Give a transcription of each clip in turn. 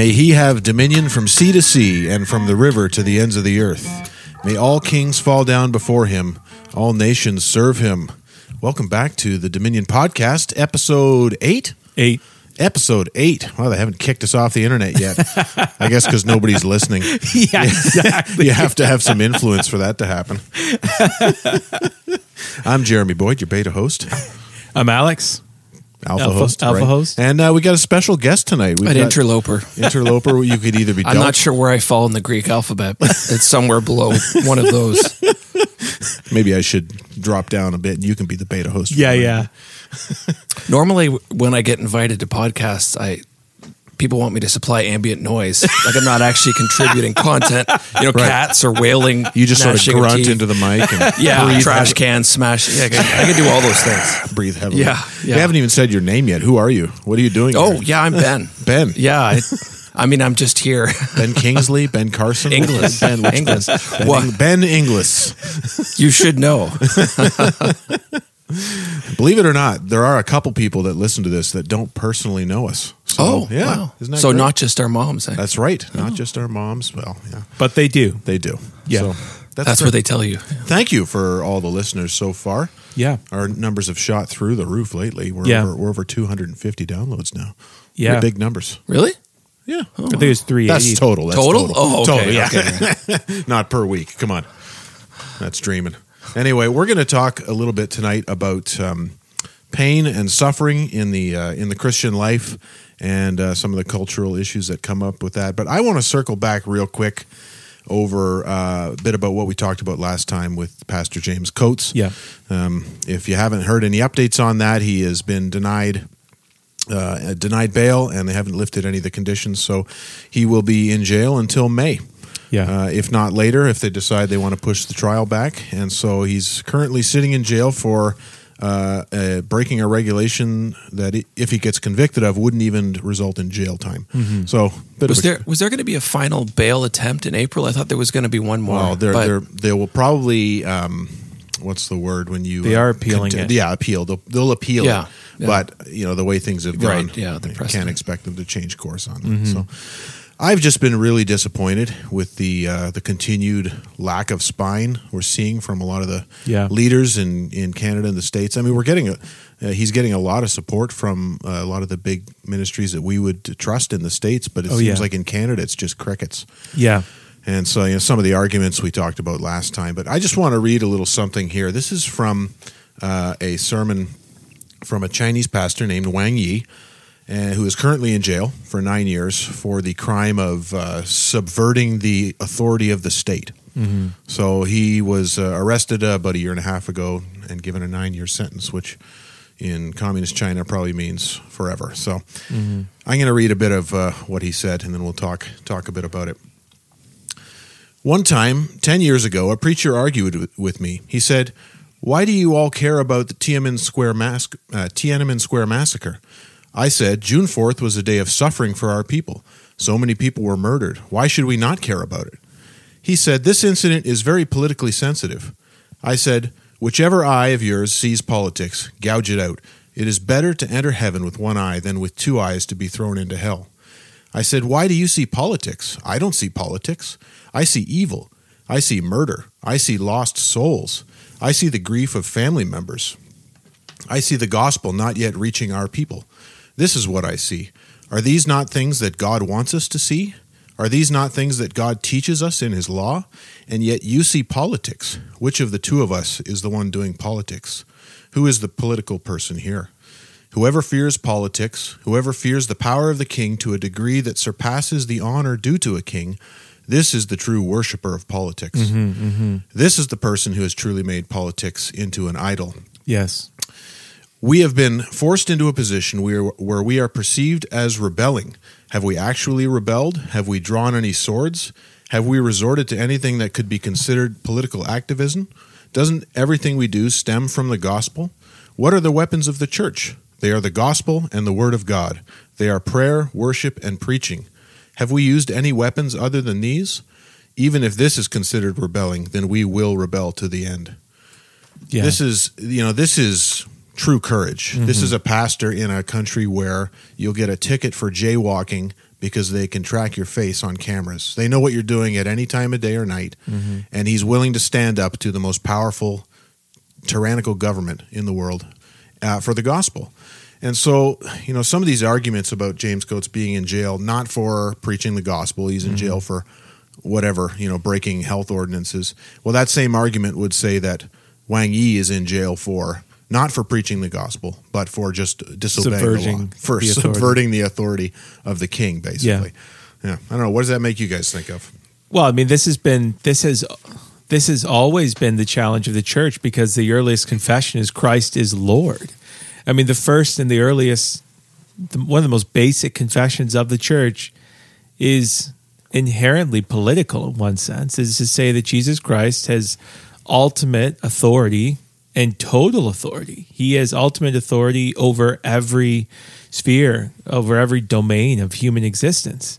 May he have dominion from sea to sea and from the river to the ends of the earth. May all kings fall down before him, all nations serve him. Welcome back to the Dominion Podcast, episode eight. Eight. Episode eight. Wow, they haven't kicked us off the internet yet. I guess because nobody's listening. Yeah, exactly. You have to have some influence for that to happen. I'm Jeremy Boyd, your beta host, I'm Alex. Alpha, Alpha- host, alpha host. and uh, we got a special guest tonight. We've An got interloper. interloper. You could either be. I'm Del- not sure where I fall in the Greek alphabet. It's somewhere below one of those. Maybe I should drop down a bit, and you can be the beta host. Yeah, yeah. Normally, when I get invited to podcasts, I people want me to supply ambient noise. Like I'm not actually contributing content. You know, cats are wailing. You just sort of grunt into the mic and yeah, breathe trash heavily- can smash. Yeah, I can, I can do all those things. breathe heavily. Yeah, yeah. We haven't even said your name yet. Who are you? What are you doing? Oh here? yeah, I'm Ben. Ben. Yeah, I, I mean I'm just here. Ben Kingsley, Ben Carson, Inglis. Ben, Inglis. Ben? What? Ben Inglis. You should know. Believe it or not, there are a couple people that listen to this that don't personally know us. So, Oh, yeah. wow. Isn't that so great? not just our moms. eh? That's right. Not just our moms. Well, yeah, But they do. they do. Yeah. So That's what they tell you. Thank you for all the listeners so far. Yeah. Our numbers have shot through the roof lately. We're, Yeah. over, we're over 250 downloads now. Yeah. Pretty big numbers. Really? Yeah. I think it's 380. That's total. That's Total? total. Oh, okay. Total, yeah. okay. Not per week. Come on. That's dreaming. Anyway, we're going to talk a little bit tonight about um, pain and suffering in the uh, in the Christian life and uh, some of the cultural issues that come up with that. But I want to circle back real quick over uh, a bit about what we talked about last time with Pastor James Coates. Yeah. Um, if you haven't heard any updates on that, he has been denied uh, denied bail, and they haven't lifted any of the conditions. So he will be in jail until May. Yeah. Uh, if not later, if they decide they want to push the trial back. And so he's currently sitting in jail for uh, uh, breaking a regulation that, i- if he gets convicted of, wouldn't even result in jail time. So, Was a, there was there going to be a final bail attempt in April? I thought there was going to be one more. well, they're, but- they're, will probably. Um, What's the word when you? They uh, are appealing cont- it. Yeah, appeal. They'll, they'll appeal Yeah, it. yeah. But you know the way things have gone, Right, yeah, the you can't expect them to change course on that. Mm-hmm. So, I've just been really disappointed with the uh, the continued lack of spine we're seeing from a lot of the Yeah. leaders in, in Canada and the states. I mean, we're getting a uh, he's getting a lot of support from uh, a lot of the big ministries that we would trust in the states, but it Oh, seems yeah. like in Canada it's just crickets. yeah. And so, you know, some of the arguments we talked about last time, but I just want to read a little something here. This is from uh, a sermon from a Chinese pastor named Wang Yi, uh, who is currently in jail for nine years for the crime of uh, subverting the authority of the state. So he was uh, arrested uh, about a year and a half ago and given a nine year sentence, which in communist China probably means forever. So I'm going to read a bit of uh, what he said, and then we'll talk talk a bit about it. One time, 10 years ago, a preacher argued with- with me. He said, Why do you all care about the Tiananmen Square, mas- uh, Tiananmen Square massacre? I said, June 4th was a day of suffering for our people. So many people were murdered. Why should we not care about it? He said, This incident is very politically sensitive. I said, Whichever eye of yours sees politics, gouge it out. It is better to enter heaven with one eye than with two eyes to be thrown into hell. I said, Why do you see politics? I don't see politics. I see evil. I see murder. I see lost souls. I see the grief of family members. I see the gospel not yet reaching our people. This is what I see. Are these not things that God wants us to see? Are these not things that God teaches us in His law? And yet you see politics. Which of the two of us is the one doing politics? Who is the political person here? Whoever fears politics, whoever fears the power of the king to a degree that surpasses the honor due to a king, this is the true worshiper of politics. Mm-hmm, mm-hmm. This is the person who has truly made politics into an idol. Yes. We have been forced into a position where, where we are perceived as rebelling. Have we actually rebelled? Have we drawn any swords? Have we resorted to anything that could be considered political activism? Doesn't everything we do stem from the gospel? What are the weapons of the church? They are the gospel and the word of God. They are prayer, worship, and preaching. Have we used any weapons other than these? Even if this is considered rebelling, then we will rebel to the end. Yeah. This is, you know, this is true courage. This mm-hmm. is a pastor in a country where you'll get a ticket for jaywalking because they can track your face on cameras. They know what you're doing at any time of day or night, mm-hmm. and he's willing to stand up to the most powerful tyrannical government in the world uh, for the gospel. And so, you know, some of these arguments about James Coates being in jail, not for preaching the gospel, he's in mm-hmm. jail for whatever, you know, breaking health ordinances. Well, that same argument would say that Wang Yi is in jail for not for preaching the gospel, but for just disobeying the law, Subverting for the subverting the authority of the king, basically. Yeah. I don't know. What does that make you guys think of? Well, I mean, this has been this has this has always been the challenge of the church because the earliest confession is Christ is Lord. I mean, the first and the earliest, the, one of the most basic confessions of the church is inherently political in one sense, is to say that Jesus Christ has ultimate authority and total authority. He has ultimate authority over every sphere, over every domain of human existence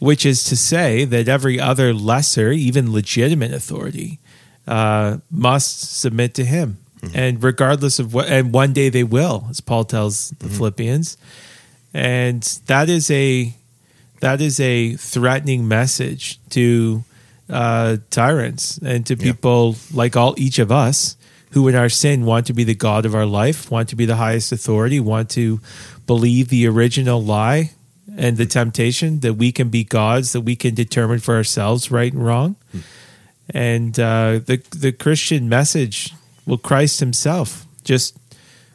which is to say that every other lesser, even legitimate authority, uh, must submit to him. And regardless of what, and one day they will, as Paul tells the Philippians, and that is a that is a threatening message to uh, tyrants and to people like all each of us who in our sin want to be the god of our life, want to be the highest authority, want to believe the original lie and the temptation that we can be gods, that we can determine for ourselves right and wrong. And uh, the the Christian message, well, Christ Himself just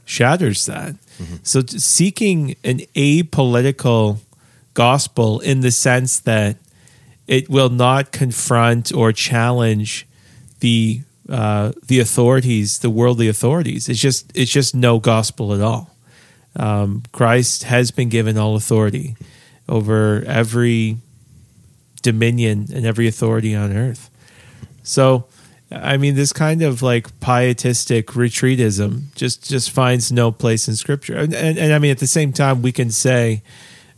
shatters that. So seeking an apolitical gospel in the sense that it will not confront or challenge the uh, the authorities, the worldly authorities. It's just it's just no gospel at all. Um, Christ has been given all authority over every dominion and every authority on earth. So, I mean, this kind of like pietistic retreatism just just finds no place in Scripture. And, and, and I mean, at the same time, we can say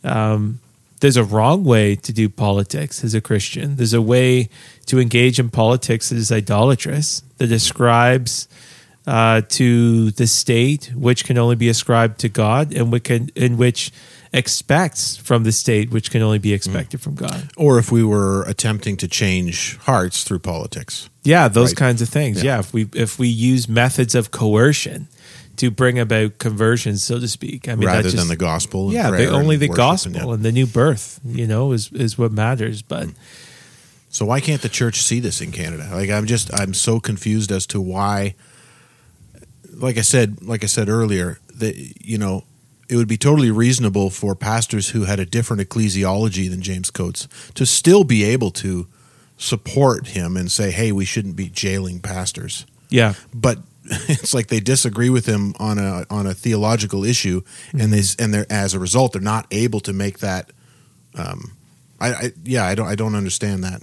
um, there's a wrong way to do politics as a Christian. There's a way to engage in politics that is idolatrous, that ascribes uh, to the state, which can only be ascribed to God, and which can, in which expects from the state, which can only be expected from God. Or if we were attempting to change hearts through politics. Yeah, those Right. kinds of things. Yeah. Yeah. if we if we use methods of coercion to bring about conversion, so to speak. I mean, rather just, than the gospel. and yeah, the, only the gospel and- and, the new birth, you know, is is what matters. But So why can't the church see this in Canada? Like I'm just I'm so confused as to why. Like I said, like I said earlier, that you know, it would be totally reasonable for pastors who had a different ecclesiology than James Coates to still be able to support him and say, "Hey, we shouldn't be jailing pastors." yeah, but it's like they disagree with him on a on a theological issue, and they and they're as a result they're not able to make that. Um, I, I yeah, I don't I don't understand that.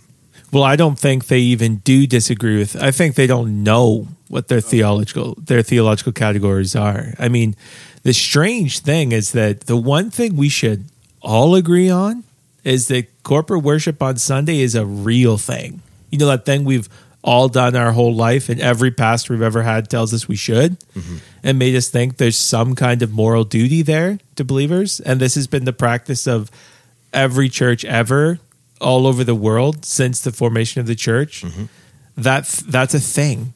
Well, I don't think they even do disagree with. I think they don't know what their theological their theological categories are. I mean, the strange thing is that the one thing we should all agree on is that corporate worship on Sunday is a real thing. You know that thing we've all done our whole life, and every pastor we've ever had tells us we should, and made us think there's some kind of moral duty there to believers. And this has been the practice of every church ever all over the world since the formation of the church. That that's a thing,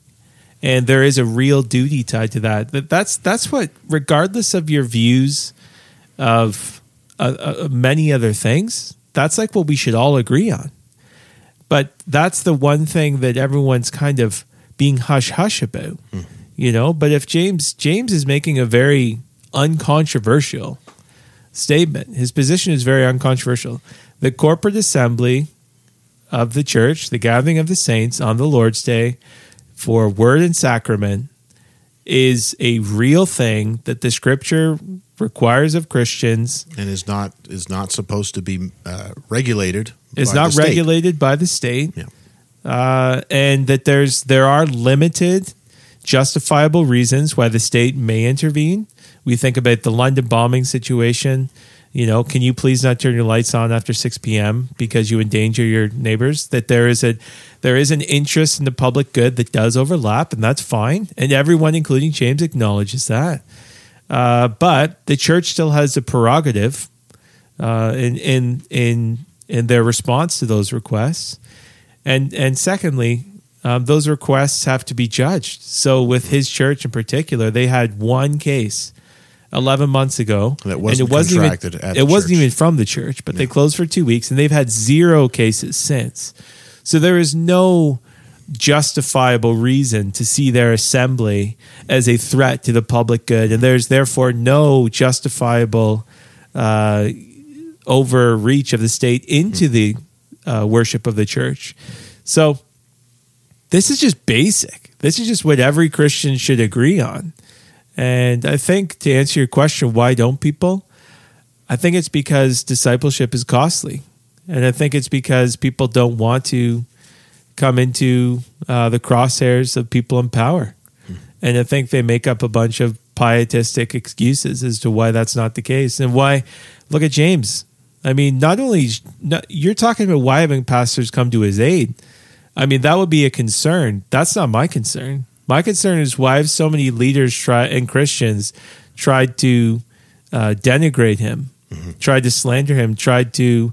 and there is a real duty tied to that. That that's that's what, regardless of your views of uh, uh, many other things, that's like what we should all agree on. But that's the one thing that everyone's kind of being hush hush about, hmm. you know. But if James James is making a very uncontroversial statement. His position is very uncontroversial. The corporate assembly of the church, the gathering of the saints on the Lord's Day for word and sacrament, is a real thing that the scripture requires of Christians. and is not is not supposed to be uh, regulated. By not the state. regulated by the state. Yeah. Uh, and that there's there are limited justifiable reasons why the state may intervene. We think about the London bombing situation. You know, can you please not turn your lights on after 6 p.m. because you endanger your neighbors? That there is a there is an interest in the public good that does overlap, and that's fine. And everyone, including James, acknowledges that. Uh, but the church still has the prerogative uh, in in in in their response to those requests, and and secondly, um, those requests have to be judged. So with his church in particular, they had one case. 11 months ago That wasn't and it wasn't contracted even it wasn't church. even from the church but they closed for 2 weeks and they've had zero cases since so there is no justifiable reason to see their assembly as a threat to the public good, and there's therefore no justifiable uh, overreach of the state into the uh, worship of the church. So, this is just basic. This is just what every Christian should agree on. And I think to answer your question, why don't people? I think it's because discipleship is costly. And I think it's because people don't want to come into uh, the crosshairs of people in power. And I think they make up a bunch of pietistic excuses as to why that's not the case. And why, look at James. I mean, not only, not, you're talking about why haven't pastors come to his aid? I mean, that would be a concern. That's not my concern. My concern is why have so many leaders try and Christians tried to uh, denigrate him, tried to slander him, tried to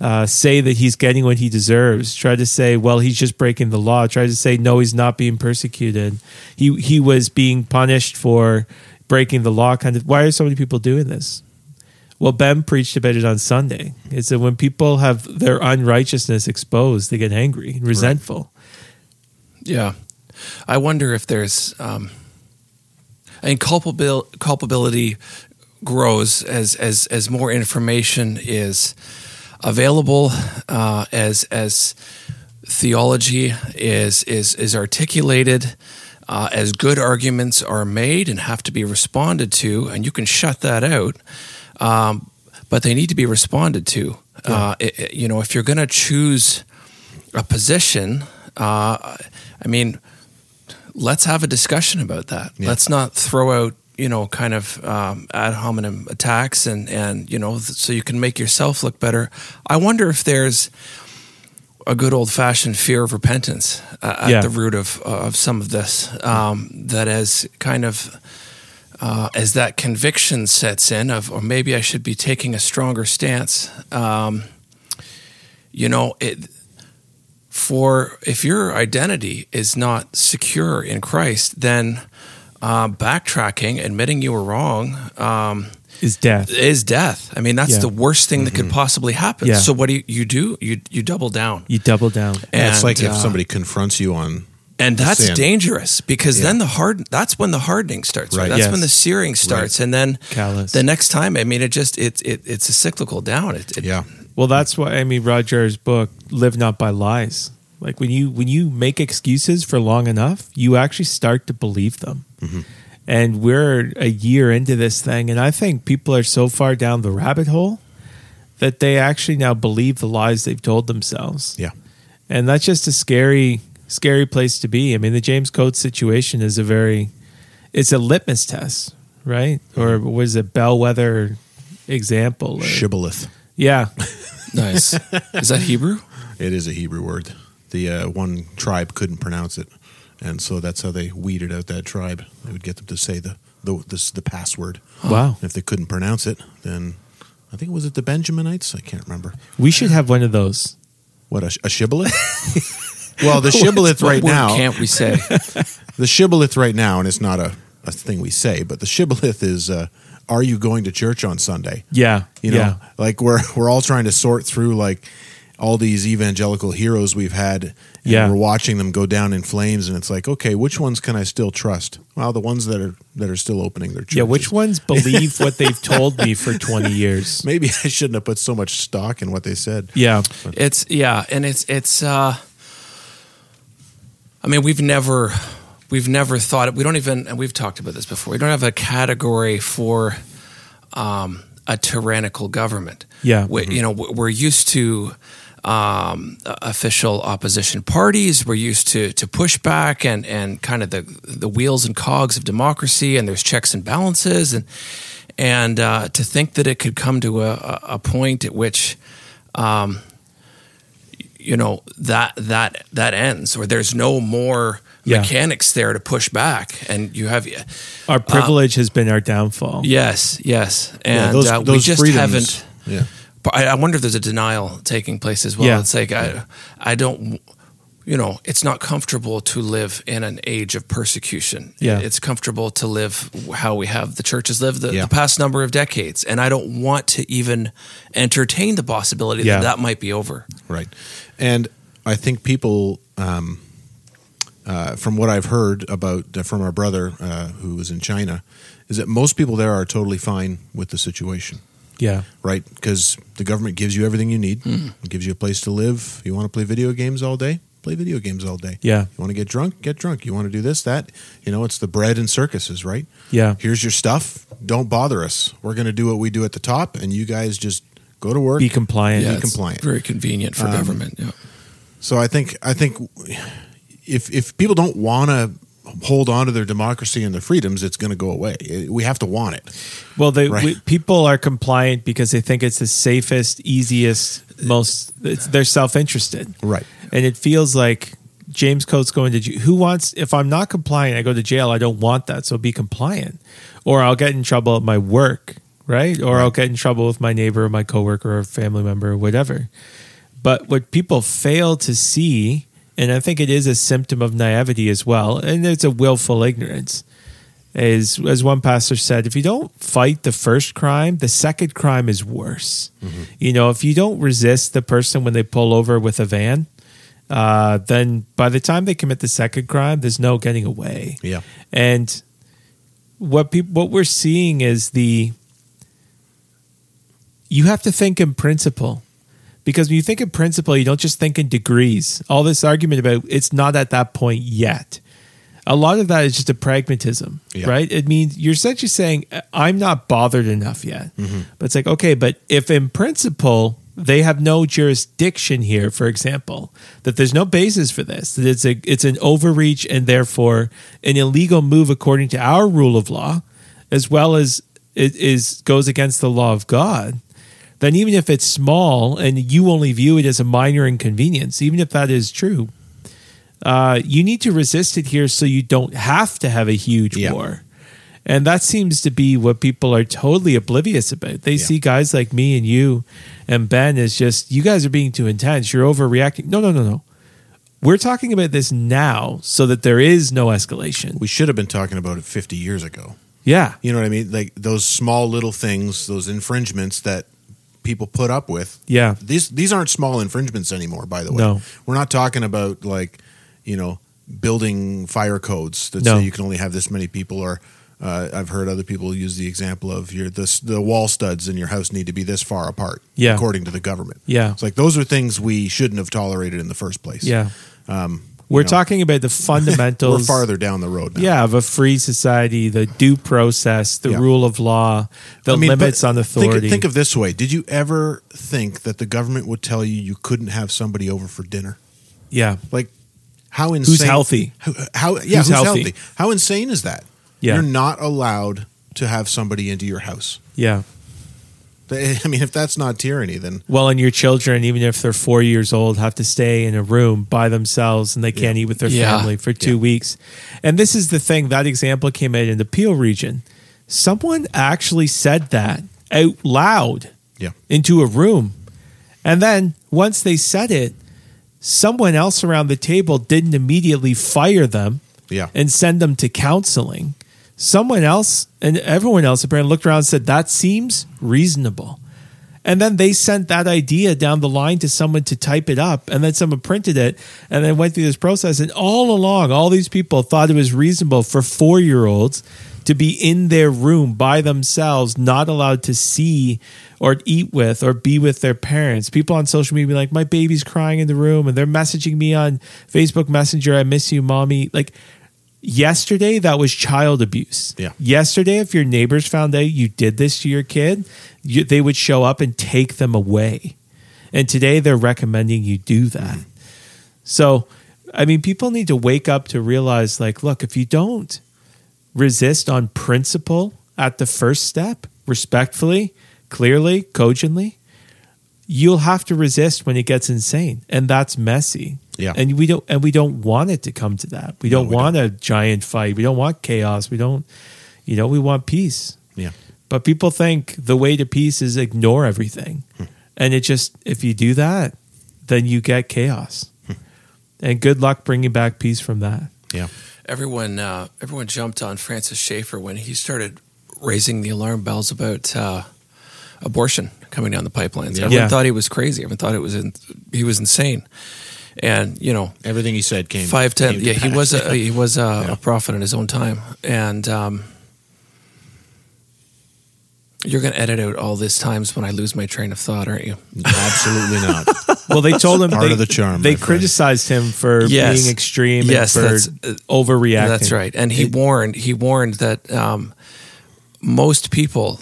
uh, say that he's getting what he deserves, tried to say, well, he's just breaking the law, tried to say, no, he's not being persecuted. He he was being punished for breaking the law. Kind of. Why are so many people doing this? Well, Ben preached about it on Sunday. It's that when people have their unrighteousness exposed, they get angry and resentful. Yeah, I wonder if there's. Um, I mean, culpabil- culpability grows as as as more information is available, uh, as as theology is is is articulated, uh, as good arguments are made and have to be responded to, and you can shut that out. Um, but they need to be responded to. Uh, it- it- you know, if you're going to choose a position, uh, I mean, let's have a discussion about that. Let's not throw out, you know, kind of um, ad hominem attacks and and you know, so you can make yourself look better. I wonder if there's a good old fashioned fear of repentance uh, at Yeah. the root of of some of this. Um, that as kind of uh, as that conviction sets in of, or maybe I should be taking a stronger stance. Um, you know, it for if your identity is not secure in Christ, then uh, backtracking, admitting you were wrong, um, Is death. is death. I mean, that's Yeah. the worst thing that could possibly happen. Yeah. So what do you, you do? You you double down, You double down. Yeah, it's And, like if uh, somebody confronts you on and that's sin. dangerous because Yeah. then the hard. That's when the hardening starts. Right. Right. That's Yes. when the searing starts, and then Callous. the next time. I mean, it just it, it it's a cyclical down. It, it, yeah. Well, that's why I mean Rod Dreher's book, "Live Not by Lies." Like when you when you make excuses for long enough, you actually start to believe them. Mm-hmm. And we're a year into this thing, and I think people are so far down the rabbit hole that they actually now believe the lies they've told themselves. Yeah. And that's just a scary, scary place to be. I mean, the James Coates situation is a very, it's a litmus test, right? Mm-hmm. Or was it bellwether example? or- Shibboleth. yeah. nice. Is that Hebrew? It is a Hebrew word. The uh, one tribe couldn't pronounce it, and so that's how they weeded out that tribe. They would get them to say the the this, the password. Wow. If they couldn't pronounce it, then I think it was it the Benjaminites? I can't remember. We should have one of those. What a, a shibboleth? well, the shibboleth right now. can't we say? the shibboleth right now, and it's not a, a thing we say, but the shibboleth is, uh, "Are you going to church on Sunday?" Yeah. You know, yeah. like we're we're all trying to sort through like all these evangelical heroes we've had. And Yeah. we're watching them go down in flames, and it's like, okay, which ones can I still trust? Well, the ones that are that are still opening their churches. Yeah. Which ones believe what they've told me for 20 years? Maybe I shouldn't have put so much stock in what they said. Yeah. It's yeah, and it's it's. uh I mean, we've never we've never thought. We don't even, and we've talked about this before. We don't have a category for um, a tyrannical government. Yeah. we, you know, we're used to. Um, official opposition parties. We're used to to pushback and and kind of the the wheels and cogs of democracy, and there's checks and balances, and and uh, to think that it could come to a, a a point at which um, you know that that that ends or there's no more Yeah. mechanics there to push back and you have Our privilege has been our downfall. yes yes and Yeah, those uh, we just freedoms. haven't Yeah, but I, I wonder if there's a denial taking place as well. Yeah. It's like I, I don't, you know, it's not comfortable to live in an age of persecution. Yeah. it's comfortable to live how we have the churches lived the, Yeah. the past number of decades, and I don't want to even entertain the possibility Yeah. that that might be over. Right. And I think people, um, uh, from what I've heard about uh, from our brother uh, who was in China, is that most people there are totally fine with the situation, Yeah. right? Because the government gives you everything you need, it gives you a place to live. You want to play video games all day? Play video games all day. Yeah. You want to get drunk? Get drunk. You want to do this, that? You know, it's the bread and circuses, right? Yeah. Here's your stuff. Don't bother us. We're going to do what we do at the top, and you guys just go to work. Be compliant. Be it's compliant. Very convenient for Um, government. Yeah. So I think I think if if people don't want to hold on to their democracy and their freedoms, it's going to go away. We have to want it. Well, they, Right. we, people are compliant because they think it's the safest, easiest, most. It's, they're self-interested, Right. And it feels like James Coates going to who wants. If I'm not compliant, I go to jail. I don't want that, so be compliant, or I'll get in trouble at my work, right? Or I'll get in trouble with my neighbor, or my coworker, or family member, or whatever. But what people fail to see, and I think it is a symptom of naivety as well, and it's a willful ignorance. Is as one pastor said if you don't fight the first crime the second crime is worse. You know if you don't resist the person when they pull over with a van uh, then by the time they commit the second crime there's no getting away. Yeah. and what people what we're seeing is the you have to think in principle because when you think in principle you don't just think in degrees all this argument about it's not at that point yet a lot of that is just a pragmatism Yeah. right it means you're essentially saying i'm not bothered enough yet Mm-hmm. but it's like okay but if in principle they have no jurisdiction here for example that there's no basis for this that it's a it's an overreach and therefore an illegal move according to our rule of law as well as it is goes against the law of god then even if it's small and you only view it as a minor inconvenience even if that is true uh, you need to resist it here so you don't have to have a huge Yeah. war. And that seems to be what people are totally oblivious about. They see guys like me and you and Ben as just, you guys are being too intense. You're overreacting. No, no, no, no. We're talking about this now so that there is no escalation. We should have been talking about it 50 years ago. Yeah. You know what I mean? Like those small little things, those infringements that people put up with. Yeah. These these aren't small infringements anymore, by the way. No. We're not talking about like, you know, building fire codes that No. say you can only have this many people or uh, I've heard other people use the example of your the, the wall studs in your house need to be this far apart, Yeah. according to the government. Yeah. It's like those are things we shouldn't have tolerated in the first place. Yeah. Um, We're know, talking about the fundamentals. We're farther down the road now. Yeah, of a free society, the due process, the Yeah. rule of law, the I mean, limits on think- authority. Think, of this way: Did you ever think that the government would tell you you couldn't have somebody over for dinner? yeah, Like, how insane? Who's healthy? How, how- yeah, Who's who's, healthy? healthy? How insane is that? Yeah. You're not allowed to have somebody into your house. yeah. I mean, if that's not tyranny, then Well, and your children, even if they're four years old, have to stay in a room by themselves and they can't eat with their Yeah. family for two Yeah. weeks. And this is the thing that example came out in the Peel region. Someone actually said that out loud yeah, into a room. And then once they said it, someone else around the table didn't immediately fire them yeah, and send them to counseling. Someone else and everyone else apparently looked around and said, That seems reasonable. And then they sent that idea down the line to someone to type it up. And then someone printed it and then went through this process. And all along, all these people thought it was reasonable for four year olds to be in their room by themselves, not allowed to see or eat with or be with their parents. People on social media like, My baby's crying in the room. And they're messaging me on Facebook Messenger, I miss you, mommy. Like, yesterday that was child abuse. Yeah. yesterday if your neighbors found out you did this to your kid you, they would show up and take them away. And today they're recommending you do that. Mm-hmm. So i mean people need to wake up to realize like look if you don't resist on principle at the first step respectfully clearly cogently you'll have to resist when it gets insane. And that's messy Yeah. and we don't and we don't want it to come to that we don't we want a giant fight we don't want chaos we don't you know we want peace yeah. but people think the way to peace is ignore everything And it just, if you do that, then you get chaos. and good luck bringing back peace from that. Yeah. Everyone, uh, everyone jumped on Francis Schaeffer when he started raising the alarm bells about uh, abortion coming down the pipelines. Everyone Yeah. thought he was crazy. Everyone thought it was in, he was insane. And you know, Everything he said came five ten. came Yeah, he was a, he was a, Yeah. a prophet in his own time, and um, you're going to edit out all these times when I lose my train of thought, aren't you? Absolutely not. Well, they told him Part they, of the charm, They my friend. criticized him for Yes. being extreme Yes, and that's- for uh, overreacting. That's right. And he warned he warned that um, most people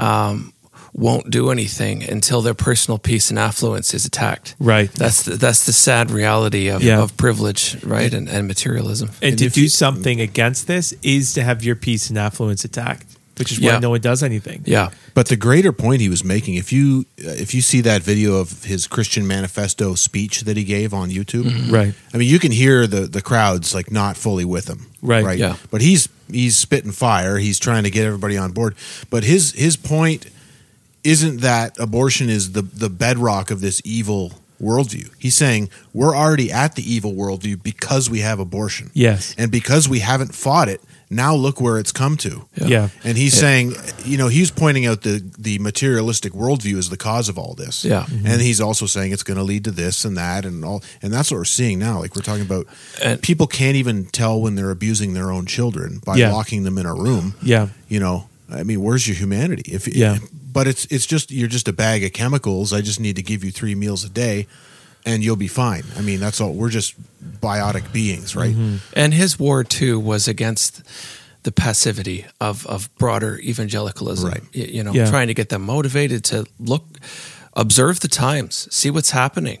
um, won't do anything until their personal peace and affluence is attacked. Right. That's the, that's the sad reality of, Yeah. of privilege, right, and, and materialism. And, And to do you- something against this is to have your peace and affluence attacked, which is why Yeah. no one does anything. Yeah. But the greater point he was making, if you uh, if you see that video of his Christian Manifesto speech that he gave on YouTube, Mm-hmm. Right. I mean, you can hear the the crowds like not fully with him, Right. Right. Yeah. But he's he's spitting fire. He's trying to get everybody on board. But his his point isn't that abortion is the the bedrock of this evil worldview. He's saying we're already at the evil worldview because we have abortion. Yes. And because we haven't fought it, now look where it's come to. Yeah. And he's saying, you know, he's pointing out the the materialistic worldview is the cause of all this. Yeah. Mm-hmm. And he's also saying it's going to lead to this and that and all. And that's what we're seeing now. Like we're talking about, And- people can't even tell when they're abusing their own children by Yeah. locking them in a room. Yeah. You know, I mean, where's your humanity? If Yeah. but it's it's just you're just a bag of chemicals. I just need to give you three meals a day, and you'll be fine. I mean, that's all. We're just biotic beings, right? Mm-hmm. And his war too was against the passivity of of broader evangelicalism. Right. Y- You know, Yeah. trying to get them motivated to look, observe the times, see what's happening,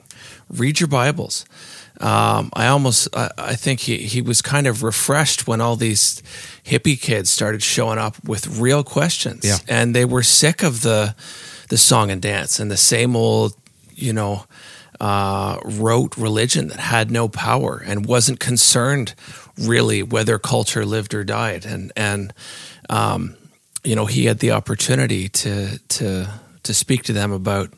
read your Bibles. Um, I almost, I, I think he he was kind of refreshed when all these hippie kids started showing up with real questions, Yeah. and they were sick of the the song and dance and the same old, you know, uh, rote religion that had no power and wasn't concerned really whether culture lived or died. And and um, you know he had the opportunity to to to speak to them about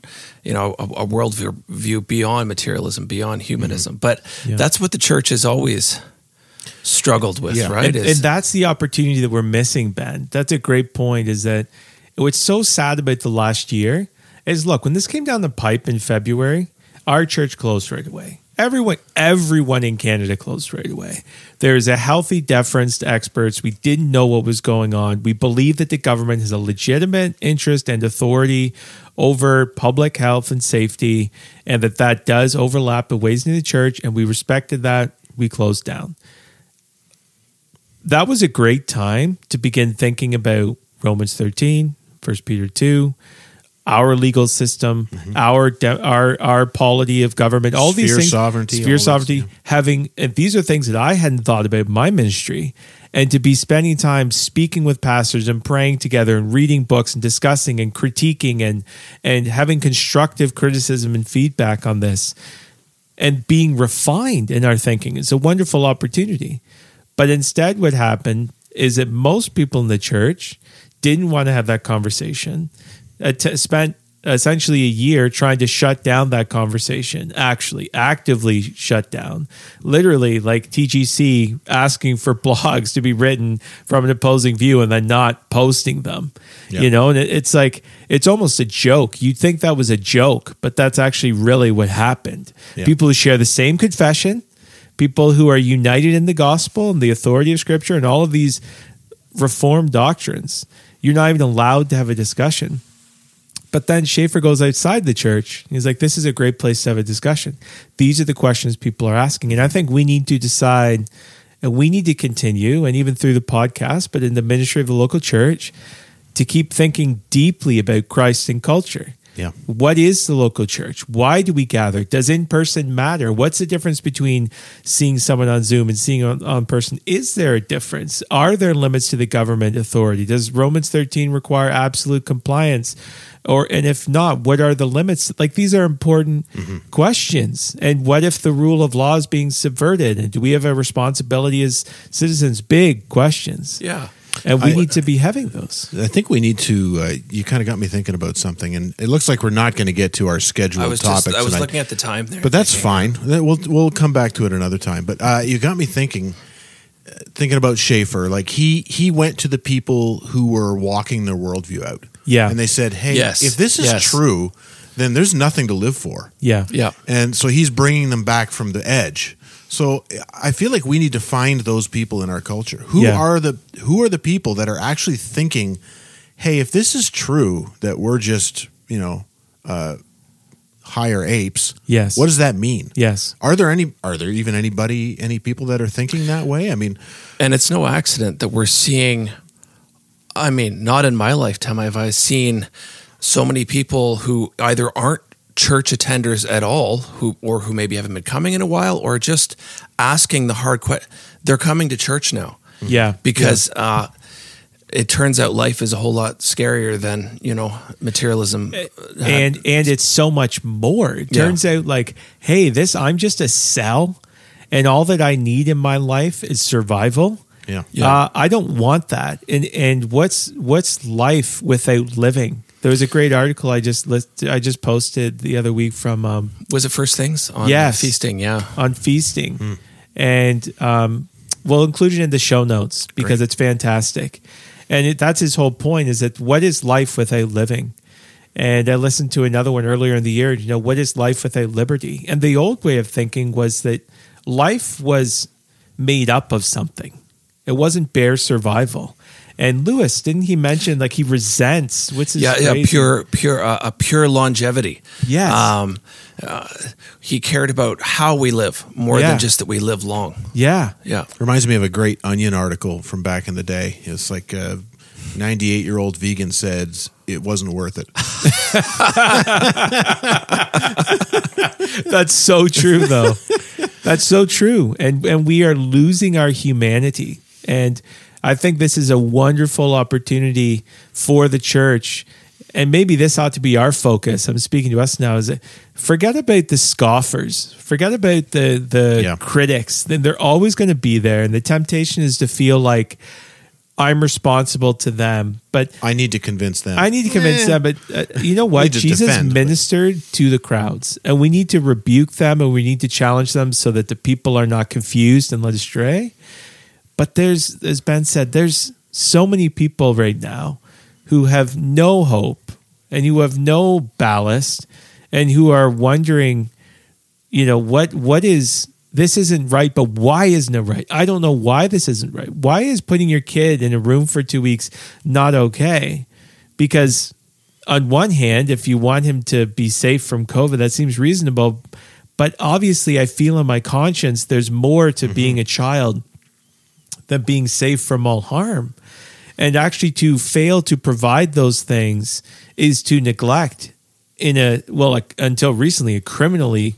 you know a, a worldview view beyond materialism, beyond mm-hmm. humanism. But Yeah. that's what the church has always struggled with, Yeah. right? And, Is- and that's the opportunity that we're missing, Ben. That's a great point. Is that what's so sad about the last year is look, when this came down the pipe in February, our church closed right away. Everyone, everyone in Canada closed right away. There is a healthy deference to experts. We didn't know what was going on. We believe that the government has a legitimate interest and authority over public health and safety, and that that does overlap the ways in the church. And we respected that. We closed down that was a great time to begin thinking about Romans 13, 1 Peter 2, our legal system, our de- our our polity of government, all these things, sovereignty, sphere sovereignty, yeah. having and these are things that I hadn't thought about in my ministry, and to be spending time speaking with pastors and praying together and reading books and discussing and critiquing and and having constructive criticism and feedback on this and being refined in our thinking is a wonderful opportunity. But instead, what happened is that most people in the church didn't want to have that conversation. T- spent essentially a year trying to shut down that conversation, actually, actively shut down. Literally, like TGC asking for blogs to be written from an opposing view and then not posting them. Yeah. You know, and it, it's like, it's almost a joke. You'd think that was a joke, but that's actually really what happened. Yeah. People who share the same confession, people who are united in the gospel and the authority of scripture and all of these reformed doctrines. You're not even allowed to have a discussion. But then Schaeffer goes outside the church. He's like, this is a great place to have a discussion. These are the questions people are asking. And I think we need to decide, and we need to continue, and even through the podcast, but in the ministry of the local church, to keep thinking deeply about Christ and culture. Yeah. What is the local church? Why do we gather? Does in person matter? What's the difference between seeing someone on Zoom and seeing on, on person? Is there a difference? Are there limits to the government authority? Does Romans 13 require absolute compliance? Or and if not, what are the limits? Like these are important questions. And what if the rule of law is being subverted? And do we have a responsibility as citizens? Big questions. yeah. and we I- need to be having those. I think we need to. Uh, you kind of got me thinking about something, and it looks like we're not going to get to our scheduled I was topics just I was tonight. looking at the time there, but that's fine. We'll we'll come back to it another time. But uh, you got me thinking, uh, thinking about Schaeffer. Like he he went to the people who were walking their worldview out. Yeah. and they said, "Hey, Yes. if this is Yes. true, then there's nothing to live for." Yeah, Yeah. And so he's bringing them back from the edge. So I feel like we need to find those people in our culture. Who Yeah. are the who are the people that are actually thinking, "Hey, if this is true that we're just, you know, uh, higher apes, Yes. what does that mean?" Yes. Are there any are there even anybody any people that are thinking that way? I mean, And it's no accident that we're seeing. I mean, not in my lifetime have I seen so many people who either aren't church attenders at all, who or who maybe haven't been coming in a while, or just asking the hard question. They're coming to church now Yeah, because uh, it turns out life is a whole lot scarier than you know materialism. uh, and and it's so much more. It Yeah. turns out like, hey, this I'm just a cell, and all that I need in my life is survival. Yeah. Yeah. Uh, I don't want that. And and what's what's life without living? There was a great article I just list, I just posted the other week from um, was it first things on Yes. feasting? Yeah, on feasting, and um, we'll include it in the show notes because it's fantastic. And it, that's his whole point: is that what is life without living? And I listened to another one earlier in the year. You know, what is life without liberty? And the old way of thinking was that life was made up of something. It wasn't bare survival. And Lewis, didn't he mention like he resents? What's his yeah, yeah, phrase? pure, pure, uh, a pure longevity. Yes. Um, uh, he cared about how we live more Yeah. than just that we live long. Yeah, Yeah. Reminds me of a great Onion article from back in the day. It's like a 98 year old vegan said it wasn't worth it. That's so true, though. That's so true, and and we are losing our humanity. And I think this is a wonderful opportunity for the church. And maybe this ought to be our focus. I'm speaking to us now. Is that forget about the scoffers, forget about the the Yeah. critics. Then they're always going to be there, and the temptation is to feel like I'm responsible to them. But I need to convince them. I need to convince Eh. them, but uh, you know what? Jesus defend, but- ministered to the crowds, and we need to rebuke them and we need to challenge them so that the people are not confused and led astray. But there's, as Ben said, there's so many people right now who have no hope and who have no ballast and who are wondering, you know, what what is this isn't right, but why isn't it right? I don't know why this isn't right. Why is putting your kid in a room for two weeks not okay? Because on one hand, if you want him to be safe from COVID, that seems reasonable. But obviously, I feel in my conscience there's more to mm-hmm. being a child than being safe from all harm. And actually, to fail to provide those things is to neglect in a, well, like, until recently, a criminally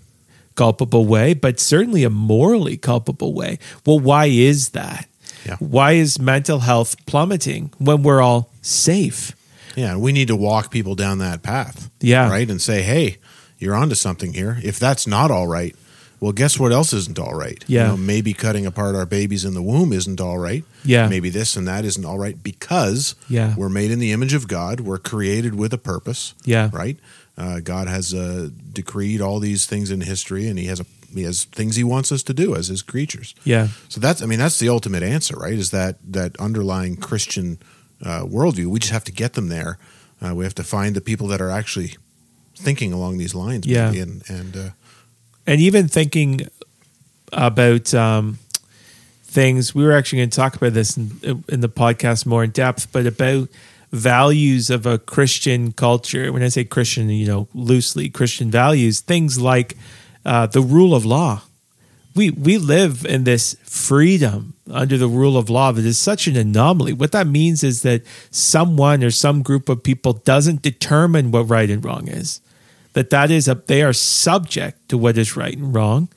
culpable way, but certainly a morally culpable way. Well, why is that? Yeah. Why is mental health plummeting when we're all safe? Yeah, we need to walk people down that path. Yeah. Right? And say, hey, you're onto something here. If that's not all right, well, guess what else isn't all right? Yeah. You know, maybe cutting apart our babies in the womb isn't all right. Yeah. Maybe this and that isn't all right because Yeah. we're made in the image of God. We're created with a purpose. Yeah. Right? Uh, God has uh, decreed all these things in history, and He has a He has things He wants us to do as His creatures. Yeah. So that's, I mean, that's the ultimate answer, right? Is that that underlying Christian uh, worldview? We just have to get them there. Uh, we have to find the people that are actually thinking along these lines. Yeah. maybe, and and uh, and even thinking about um, things we were actually going to talk about this in, in the podcast more in depth but about values of a christian culture when i say christian you know loosely christian values things like uh, the rule of law we we live in this freedom under the rule of law that is such an anomaly. What that means is that someone or some group of people doesn't determine what right and wrong is. That that is a they are subject to what is right and wrong,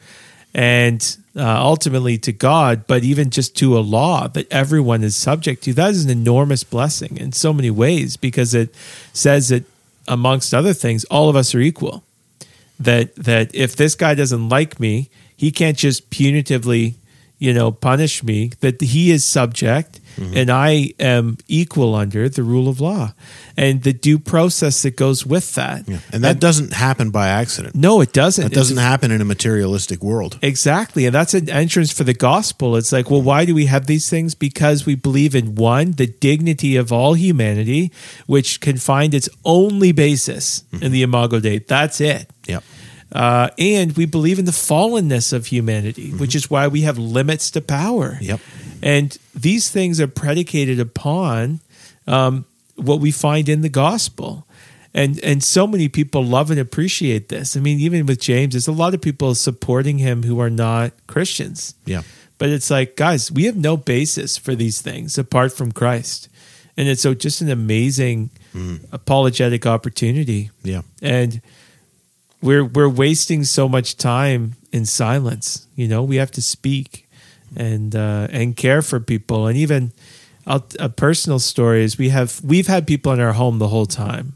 and uh, ultimately to God, but even just to a law that everyone is subject to. That is an enormous blessing in so many ways because it says that amongst other things, all of us are equal that that if this guy doesn't like me, he can't just punitively, you know, punish me, that he is subject Mm-hmm. and I am equal under the rule of law and the due process that goes with that. Yeah. And that doesn't happen by accident. No, it doesn't. It doesn't happen in a materialistic world. Exactly. And that's an entrance for the gospel. It's like, well, why do we have these things? Because we believe in one, the dignity of all humanity, which can find its only basis in the Imago Dei. That's it. Yep. Uh, and we believe in the fallenness of humanity, which is why we have limits to power. Yep. And these things are predicated upon um, what we find in the gospel. And and so many people love and appreciate this. I mean, even with James, there's a lot of people supporting him who are not Christians. Yeah. But it's like, guys, we have no basis for these things apart from Christ. And it's so just an amazing apologetic opportunity. Yeah. And we're we're wasting so much time in silence. You know, we have to speak and uh, and care for people. And even a personal story is we have we've had people in our home the whole time.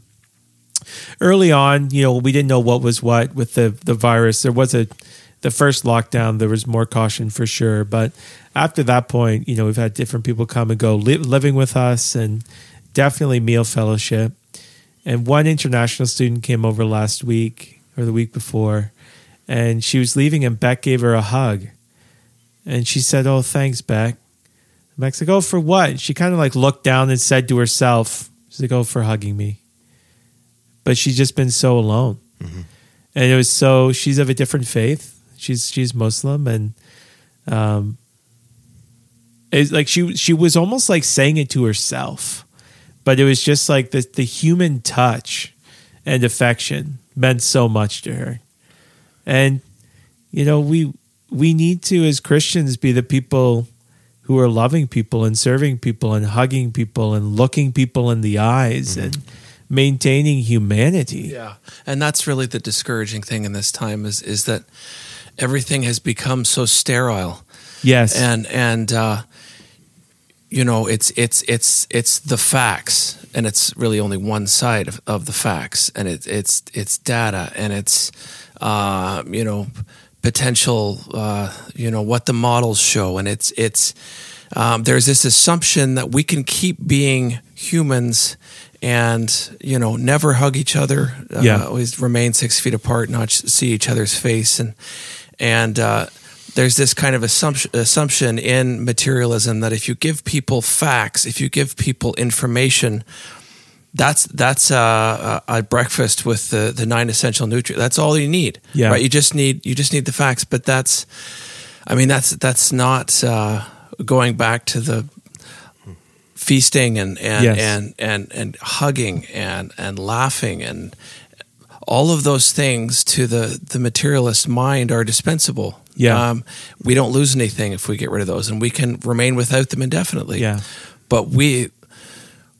Early on, you know, we didn't know what was what with the the virus. There was a the first lockdown. There was more caution for sure, but after that point, you know, we've had different people come and go li- living with us, and definitely meal fellowship. And one international student came over last week or the week before, and she was leaving, and Beck gave her a hug. And she said, Oh, thanks, Beck. Beck's like, Oh, for what? And she kind of like looked down and said to herself, She's like, Oh, for hugging me. But she's just been so alone. And it was so, she's of a different faith. She's, she's Muslim. And, um, it's like she, she was almost like saying it to herself but it was just like the the human touch and affection meant so much to her. And you know we we need to as christians be the people who are loving people and serving people and hugging people and looking people in the eyes and maintaining humanity. Yeah, and that's really the discouraging thing in this time is is that everything has become so sterile, yes. And and uh, you know it's it's it's it's the facts, and it's really only one side of, of the facts, and it, it's it's data, and it's uh, you know potential, uh, you know what the models show, and it's it's um, there's this assumption that we can keep being humans and you know never hug each other uh, Yeah. always remain six feet apart not see each other's face and and uh, there's this kind of assumption assumption in materialism that if you give people facts if you give people information that's that's uh, a, a breakfast with the, the nine essential nutrients. That's all you need. Yeah. Right. You just need you just need the facts. But that's, I mean, that's that's not uh, going back to the feasting and and Yes. and, and and hugging and and laughing and all of those things to the the materialist mind are dispensable. Yeah. Um, we don't lose anything if we get rid of those, and we can remain without them indefinitely. Yeah. But we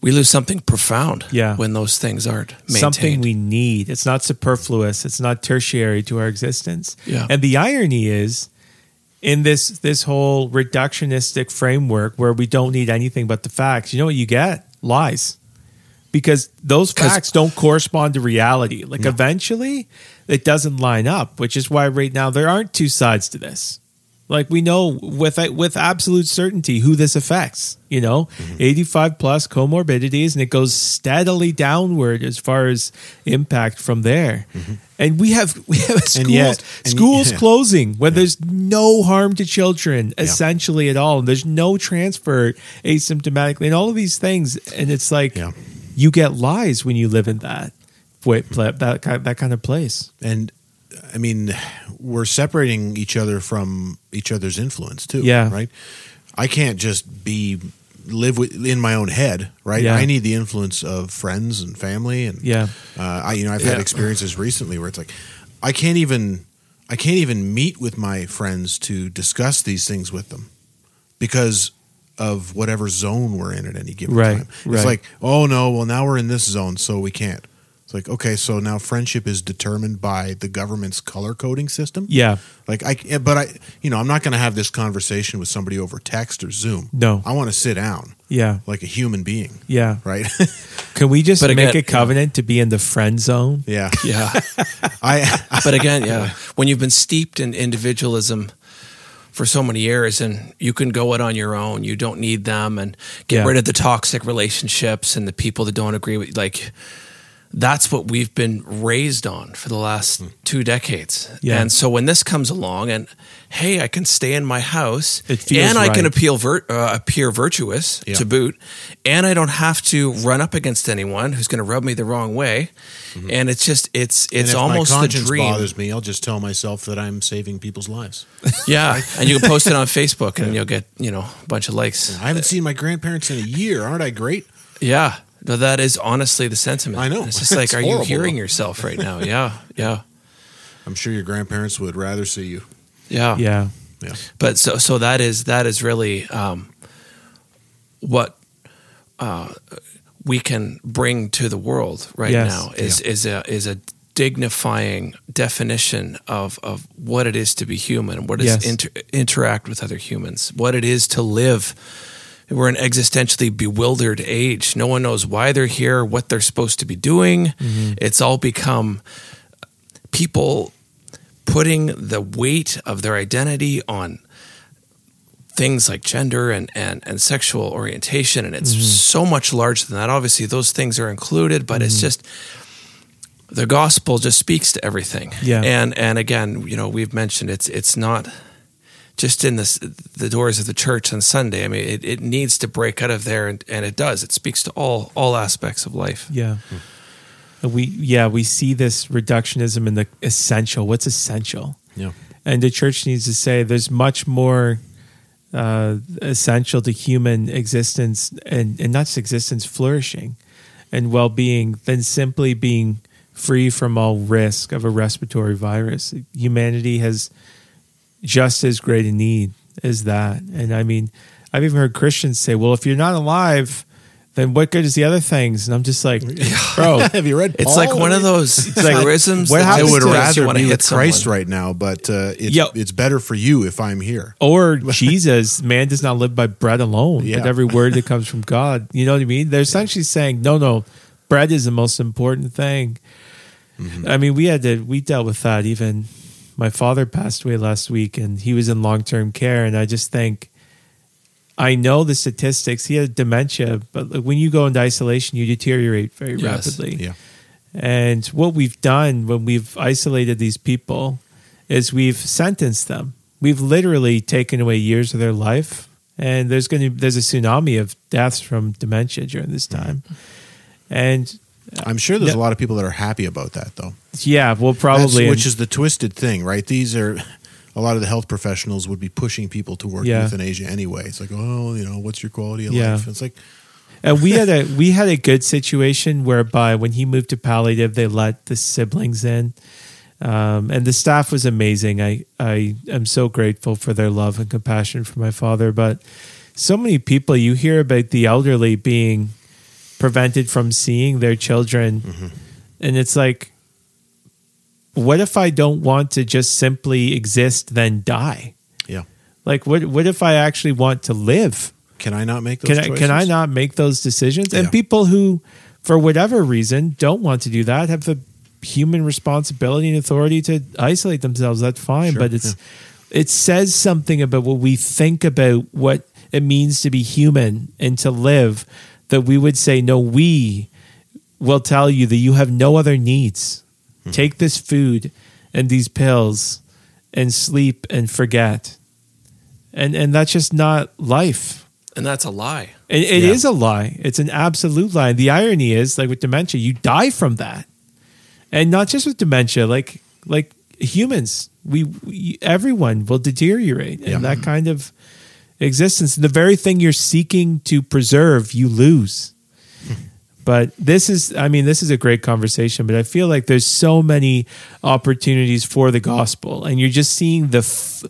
we lose something profound Yeah. when those things aren't maintained. something we need. It's not superfluous. It's not tertiary to our existence. Yeah. And the irony is, in this this whole reductionistic framework where we don't need anything but the facts, you know what you get? Lies. Because those facts don't correspond to reality. Like eventually it doesn't line up, which is why right now there aren't two sides to this. Like we know with with absolute certainty who this affects. You know, Mm-hmm. eighty five plus comorbidities, and it goes steadily downward as far as impact from there. And we have we have schools Mm-hmm. yet- schools yeah. closing when there's no harm to children essentially at all, and there's no transfer asymptomatically, and all of these things. And it's like Yeah. You get lies when you live in that wait, that kind that kind of place. And I mean, we're separating each other from each other's influence too. Yeah. Right. I can't just be live with, in my own head, right? Yeah. I need the influence of friends and family, and Yeah. uh, I you know I've had Yeah. experiences recently where it's like I can't even I can't even meet with my friends to discuss these things with them because of whatever zone we're in at any given Right, time. right. It's like, oh no, well now we're in this zone, so we can't. It's like, okay, so now friendship is determined by the government's color coding system. Yeah. Like I, eh, but I, you know, I'm not going to have this conversation with somebody over text or Zoom. No. I want to sit down Yeah. like a human being, Yeah. right? Can we just But make again- a covenant to be in the friend zone? yeah. Yeah. I, but again, yeah, when you've been steeped in individualism for so many years, and you can go it on your own. You don't need them, and get Yeah. rid of the toxic relationships and the people that don't agree with. Like that's what we've been raised on for the last two decades. Yeah. And so when this comes along, and hey, I can stay in my house, and I can appeal vir- uh, appear virtuous Yeah. to boot, and I don't have to run up against anyone who's going to rub me the wrong way. And it's just it's it's almost the dream. bothers me, I'll just tell myself that I'm saving people's lives. Yeah, and you can post it on Facebook, and you'll get you know a bunch of likes. I haven't seen my grandparents in a year. Aren't I great? Yeah, no, that is honestly the sentiment. I know. It's just like, It's are you hearing yourself right now? Yeah, yeah, I'm sure your grandparents would rather see you. yeah, Yeah. Yeah. But so so that is that is really um, what uh, we can bring to the world right Yes. now is is a is a dignifying definition of of what it is to be human, what is Yes. inter- interact with other humans, what it is to live. We're an existentially bewildered age. No one knows why they're here, what they're supposed to be doing. Mm-hmm. It's all become people putting the weight of their identity on things like gender and, and, and sexual orientation. And it's mm-hmm. so much larger than that. Obviously, those things are included, but it's mm-hmm. just the gospel just speaks to everything. Yeah. And and again, you know, we've mentioned it's it's not just in this, the doors of the church on Sunday. I mean, it, it needs to break out of there, and, and it does. It speaks to all all aspects of life. Yeah. And We yeah we see this reductionism in the essential. What's essential? Yeah. And the church needs to say there's much more uh, essential to human existence and, and not just existence, flourishing and well being than simply being free from all risk of a respiratory virus. Humanity has just as great a need as that. And I mean, I've even heard Christians say, well, if you're not alive, then what good is the other things? And I'm just like, bro, Have you read? It's like one of those like, truisms what that I would to us, makes you rather wanna be with Christ someone. right now, but uh, it's Yo. it's better for you if I'm here. or Jesus, man does not live by bread alone, Yeah. but every word that comes from God. You know what I mean? They're essentially saying, no, no, bread is the most important thing. I mean, we had to, we dealt with that. Even my father passed away last week and he was in long term care. And I just think, I know the statistics. He had dementia, but when you go into isolation, you deteriorate very Yes. rapidly. Yeah. And what we've done when we've isolated these people is we've sentenced them. We've literally taken away years of their life, and there's going to there's a tsunami of deaths from dementia during this mm-hmm. time. And I'm sure there's Yeah. a lot of people that are happy about that, though. yeah, well, That's- probably which is the twisted thing, right? These are a lot of the health professionals would be pushing people toward Yeah. euthanasia anyway. It's like, oh, you know, what's your quality of Yeah. life? It's like, and we had a we had a good situation whereby when he moved to palliative, they let the siblings in, um, and the staff was amazing. I I am so grateful for their love and compassion for my father. But so many people you hear about the elderly being prevented from seeing their children, mm-hmm. and it's like, what if I don't want to just simply exist then die? yeah. Like what what if I actually want to live? Can I not make those can I, can I not make those decisions? And Yeah. people who, for whatever reason, don't want to do that have the human responsibility and authority to isolate themselves. That's fine, Sure, but it's it says something about what we think about what it means to be human and to live. That we would say, no, we will tell you that you have no other needs. Hmm. Take this food and these pills and sleep and forget. And and that's just not life. And that's a lie. It, it Yeah. is a lie. It's an absolute lie. The irony is, like with dementia, you die from that, and not just with dementia. Like like humans, we, we everyone will deteriorate, Yeah. and that kind of existence, the very thing you're seeking to preserve, you lose. But this is, I mean, this is a great conversation, but I feel like there's so many opportunities for the gospel, and you're just seeing the f-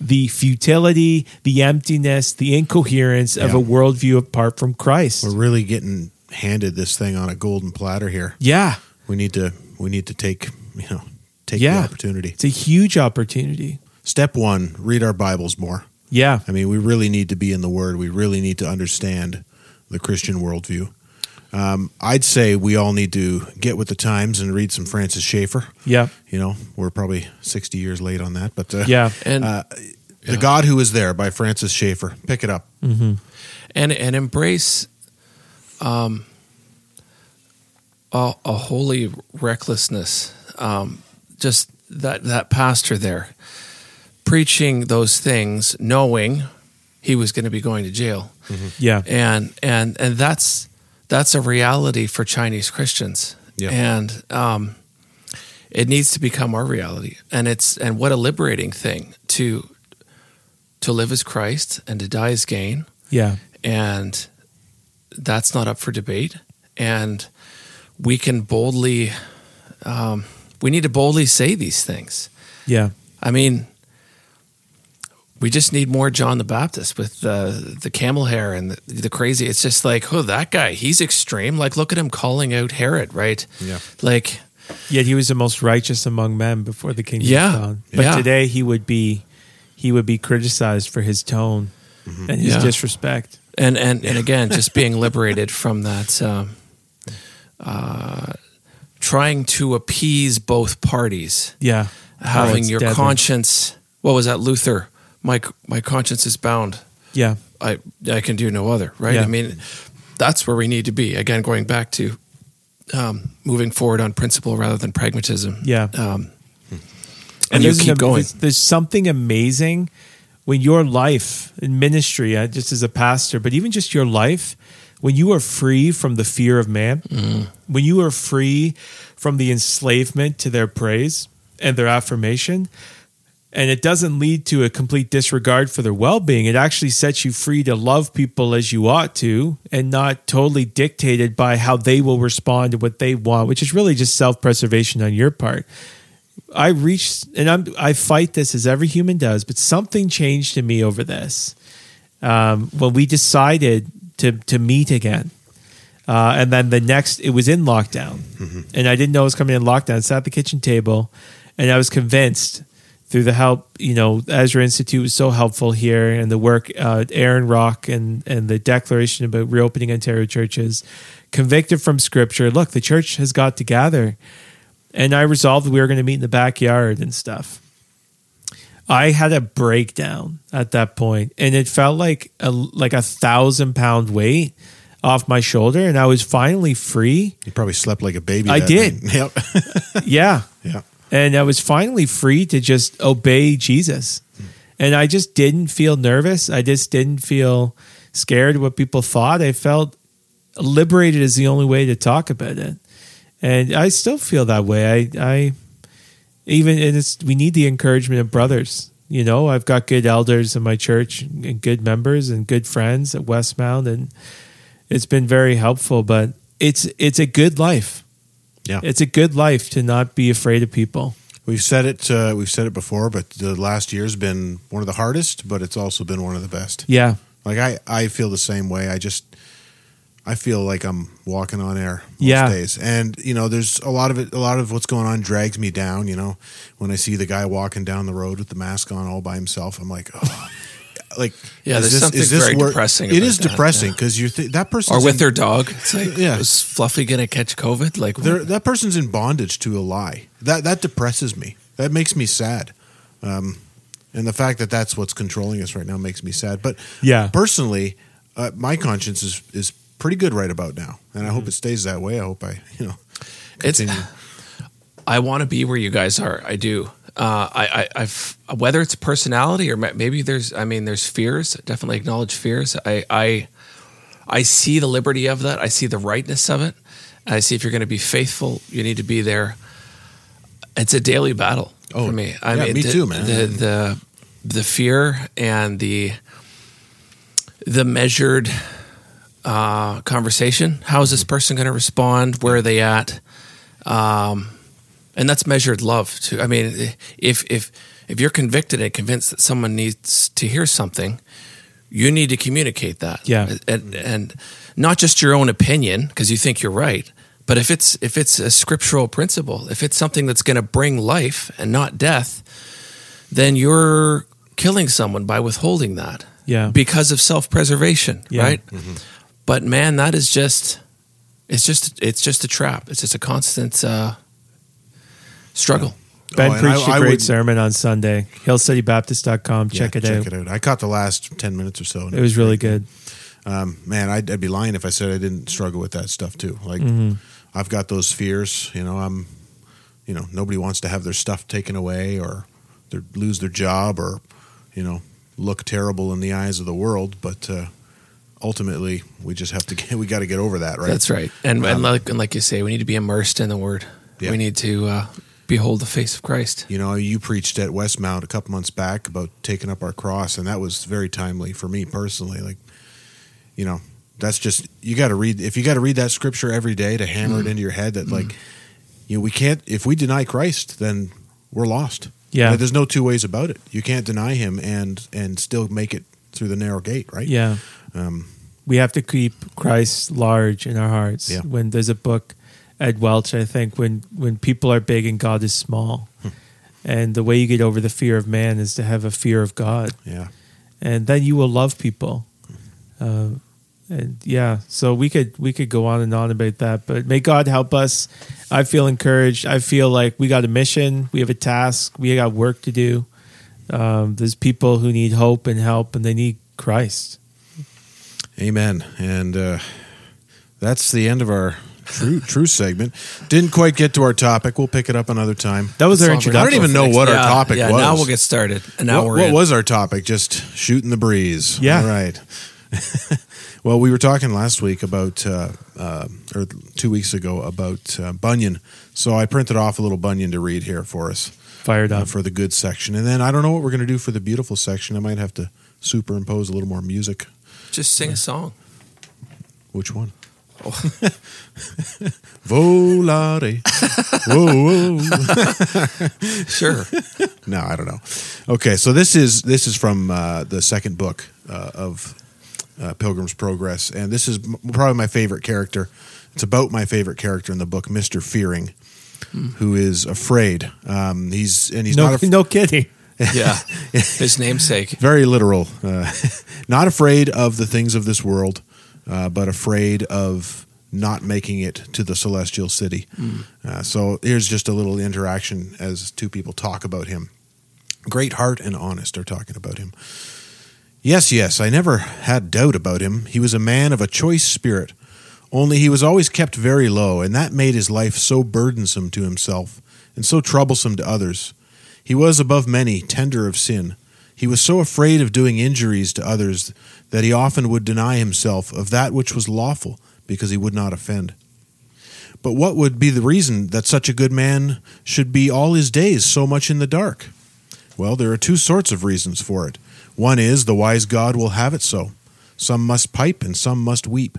the futility, the emptiness, the incoherence of a worldview apart from Christ. We're really getting handed this thing on a golden platter here. yeah, We need to we need to take you know take Yeah. the opportunity. it's a huge opportunity. Step one: read our Bibles more. Yeah, I mean, we really need to be in the Word. We really need to understand the Christian worldview. Um, I'd say we all need to get with the times and read some Francis Schaeffer. yeah, You know, we're probably sixty years late on that, but uh, yeah. And Uh, The God Who Is There by Francis Schaeffer. Pick it up. and and embrace um, a, a holy recklessness. Um, just that that pastor there preaching those things, knowing he was going to be going to jail, Yeah. and and and that's that's a reality for Chinese Christians, Yeah. and um, it needs to become our reality. And it's and what a liberating thing to to live as Christ and to die as gain Yeah. and that's not up for debate. And we can boldly, um, we need to boldly say these things. Yeah. I mean, we just need more John the Baptist with the the camel hair and the, the crazy. It's just like, oh, that guy, he's extreme. Like, look at him calling out Herod, right? Yeah. Like, Yet he was the most righteous among men before the kingdom Yeah. of God. But Yeah. today he would be he would be criticized for his tone and his Yeah. disrespect. and and and again, just being liberated from that, um, uh, trying to appease both parties. Yeah. Oh, having it's your deadly. conscience. What was that, Luther? My my conscience is bound. Yeah. I I can do no other. Right. Yeah. I mean, that's where we need to be. Again, going back to um, moving forward on principle rather than pragmatism. Yeah. Um, and you there's keep an- going. There's, there's something amazing when your life in ministry, uh, just as a pastor, but even just your life, when you are free from the fear of man, Mm. when you are free from the enslavement to their praise and their affirmation, and it doesn't lead to a complete disregard for their well-being. It actually sets you free to love people as you ought to and not totally dictated by how they will respond to what they want which is really just self-preservation on your part. I reached and i'm i fight this as every human does but something changed in me over this um, when we decided to to meet again. Uh, and then the next it was in lockdown. And i didn't know it was coming in lockdown. I sat at the kitchen table and i was convinced through the help you know ezra institute was so helpful here and the work uh, aaron rock and and the declaration about reopening ontario churches convicted from scripture look the church has got to gather and i resolved we were going to meet in the backyard and stuff I had a breakdown at that point, and it felt like a like a thousand pound weight off my shoulder, and I was finally free. You probably slept like a baby. I did. night. Yep. Yeah, yeah. And I was finally free to just obey Jesus, and I just didn't feel nervous. I just didn't feel scared what people thought. I felt liberated is the only way to talk about it, and I still feel that way. I I even and it's we need the encouragement of brothers. You know, I've got good elders in my church and good members and good friends at Westmount, and it's been very helpful. But it's it's a good life. Yeah. It's a good life to not be afraid of people. We've said it. Uh, we've said it before, but the last year's been one of the hardest, but it's also been one of the best. Yeah, Like I, I feel the same way. I just, I feel like I'm walking on air most Yeah. days, and you know, there's a lot of it. A lot of what's going on drags me down. You know, when I see the guy walking down the road with the mask on all by himself, I'm like, oh, like, Yeah, is there's something very depressing It about is that, depressing yeah. because you're th- that person or with their dog. It's like, Yeah. is Fluffy going to catch COVID? Like, that person's in bondage to a lie. That that depresses me. That makes me sad. Um, and the fact that that's what's controlling us right now makes me sad. But Yeah. personally, uh, my conscience is is pretty good right about now, and I Mm-hmm. hope it stays that way. I hope I you know It's- I want to be where you guys are. I do. Uh, I, I, I've whether it's personality or maybe there's. I mean, there's fears. Definitely acknowledge fears. I, I, I see the liberty of that. I see the rightness of it. I see if you're going to be faithful, you need to be there. It's a daily battle Oh, for me. I yeah, mean, me the, too, man. The the the fear and the the measured uh, conversation. How is this person going to respond? Where are they at? Um, and that's measured love too. I mean, if if if you're convicted and convinced that someone needs to hear something, you need to communicate that. Yeah. and, and not just your own opinion because you think you're right, but if it's if it's a scriptural principle, if it's something that's going to bring life and not death, then you're killing someone by withholding that. Yeah. because of self-preservation, Yeah. right? But man, that is just it's just it's just a trap. It's just a constant uh, struggle. Ben Oh, preached I- a I great would- sermon on Sunday. HillCityBaptist.com. Check Yeah, it check out. it out. I caught the last ten minutes or so. and It was really good. Um, man, I'd, I'd be lying if I said I didn't struggle with that stuff too. Like, Mm-hmm. I've got those fears. You know, I'm, you know, nobody wants to have their stuff taken away or their, lose their job or, you know, look terrible in the eyes of the world. But uh, ultimately, we just have to get, we got to get over that, right? That's right. And, Um, and like and like you say, we need to be immersed in the Word. Yeah. We need to uh, behold the face of Christ. You know, you preached at Westmount a couple months back about taking up our cross, and that was very timely for me personally. Like, you know, that's just you got to read. If you got to read that scripture every day to hammer it into your head, that like, you know, we can't. If we deny Christ, then we're lost. Yeah. Like, there's no two ways about it. You can't deny Him and and still make it through the narrow gate, right? Yeah. Um, we have to keep Christ large in our hearts. Yeah. When there's a book, Ed Welch, I think, when when people are big and God is small, Hmm. and the way you get over the fear of man is to have a fear of God, yeah. and then you will love people. Uh, and yeah, so we could we could go on and on about that, but may God help us. I feel encouraged. I feel like we got a mission, we have a task, we got work to do. Um, there's people who need hope and help, and they need Christ. Amen. And uh, that's the end of our true true segment. Didn't quite get to our topic. We'll pick it up another time. That was our Song introduction. I don't even know what our topic yeah, was. Now we'll get started. And now what we're what in. was our topic? Just shooting the breeze. Yeah. All right. well, we were talking last week about, uh, uh, or two weeks ago about uh, Bunyan. So I printed off a little Bunyan to read here for us Fired uh, up. for the good section. And then I don't know what we're going to do for the beautiful section. I might have to superimpose a little more music. Just sing a song. Which one? Volare. whoa, whoa. Sure. No, I don't know. Okay, so this is this is from uh, the second book uh, of uh, Pilgrim's Progress, and this is m- probably my favorite character. It's about my favorite character in the book, Mister Fearing, who is afraid. Um, he's and he's no, not af- no kidding. Yeah. His namesake. very literal. Uh, not afraid of the things of this world, uh, but afraid of not making it to the celestial city. Uh, so here's just a little interaction as two people talk about him. Great heart and honest are talking about him. Yes, yes, I never had doubt about him. He was a man of a choice spirit. Only he was always kept very low, and that made his life so burdensome to himself and so troublesome to others. He was above many tender of sin. He was so afraid of doing injuries to others that he often would deny himself of that which was lawful because he would not offend. But what would be the reason that such a good man should be all his days so much in the dark? Well, there are two sorts of reasons for it. One is the wise God will have it so. Some must pipe and some must weep.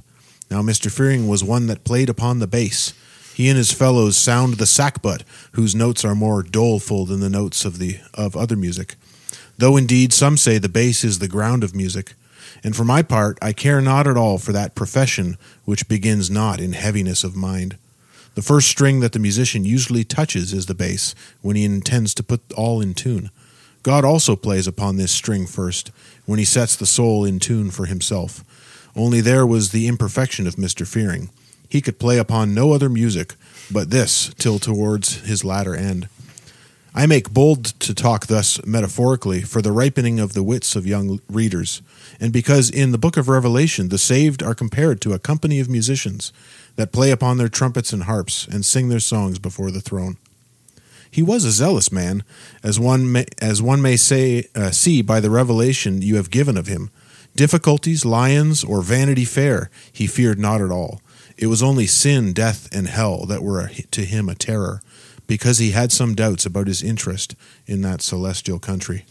Now, Mr. Fearing was one that played upon the bass. He and his fellows sound the sackbut, whose notes are more doleful than the notes of the of other music. Though indeed some say the bass is the ground of music, and for my part I care not at all for that profession which begins not in heaviness of mind. The first string that the musician usually touches is the bass when he intends to put all in tune. God also plays upon this string first when he sets the soul in tune for himself. Only there was the imperfection of Mr. Fearing. He could play upon no other music but this till towards his latter end. I make bold to talk thus metaphorically for the ripening of the wits of young readers, and because in the book of Revelation the saved are compared to a company of musicians that play upon their trumpets and harps and sing their songs before the throne. He was a zealous man, as one may, as one may say uh, see by the revelation you have given of him. Difficulties, lions, or vanity fair, he feared not at all. It was only sin, death, and hell that were to him a terror, because he had some doubts about his interest in that celestial country.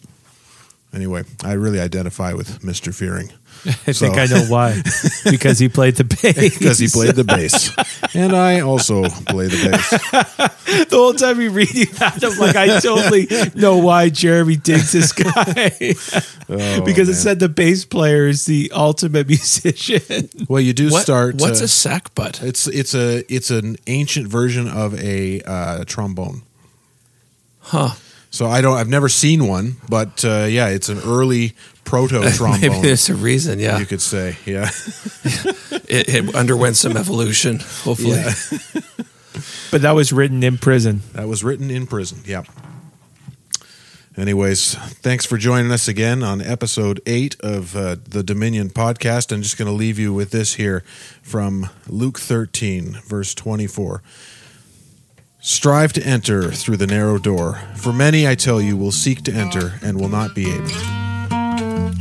Anyway, I really identify with Mister Fearing I So- think I know why. because he played the bass. because he played the bass, and I also play the bass. the whole time you're reading that, I'm like, I totally know why Jeremy digs this guy. Oh, because it said the bass player is the ultimate musician. Well, you do What, start. what's uh, a sackbut? It's it's a it's an ancient version of a uh, trombone. Huh. So I don't. I've never seen one, but uh, yeah, it's an early proto Maybe trombone. there's a reason. Yeah. You could say, yeah. It, it underwent some evolution, hopefully. Yeah. But that was written in prison. That was written in prison. Yeah. Anyways, thanks for joining us again on episode eight of uh, the Dominion podcast. I'm just going to leave you with this here from Luke 13, verse 24. Strive to enter through the narrow door, for many, I tell you, will seek to enter and will not be able.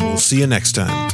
We'll see you next time.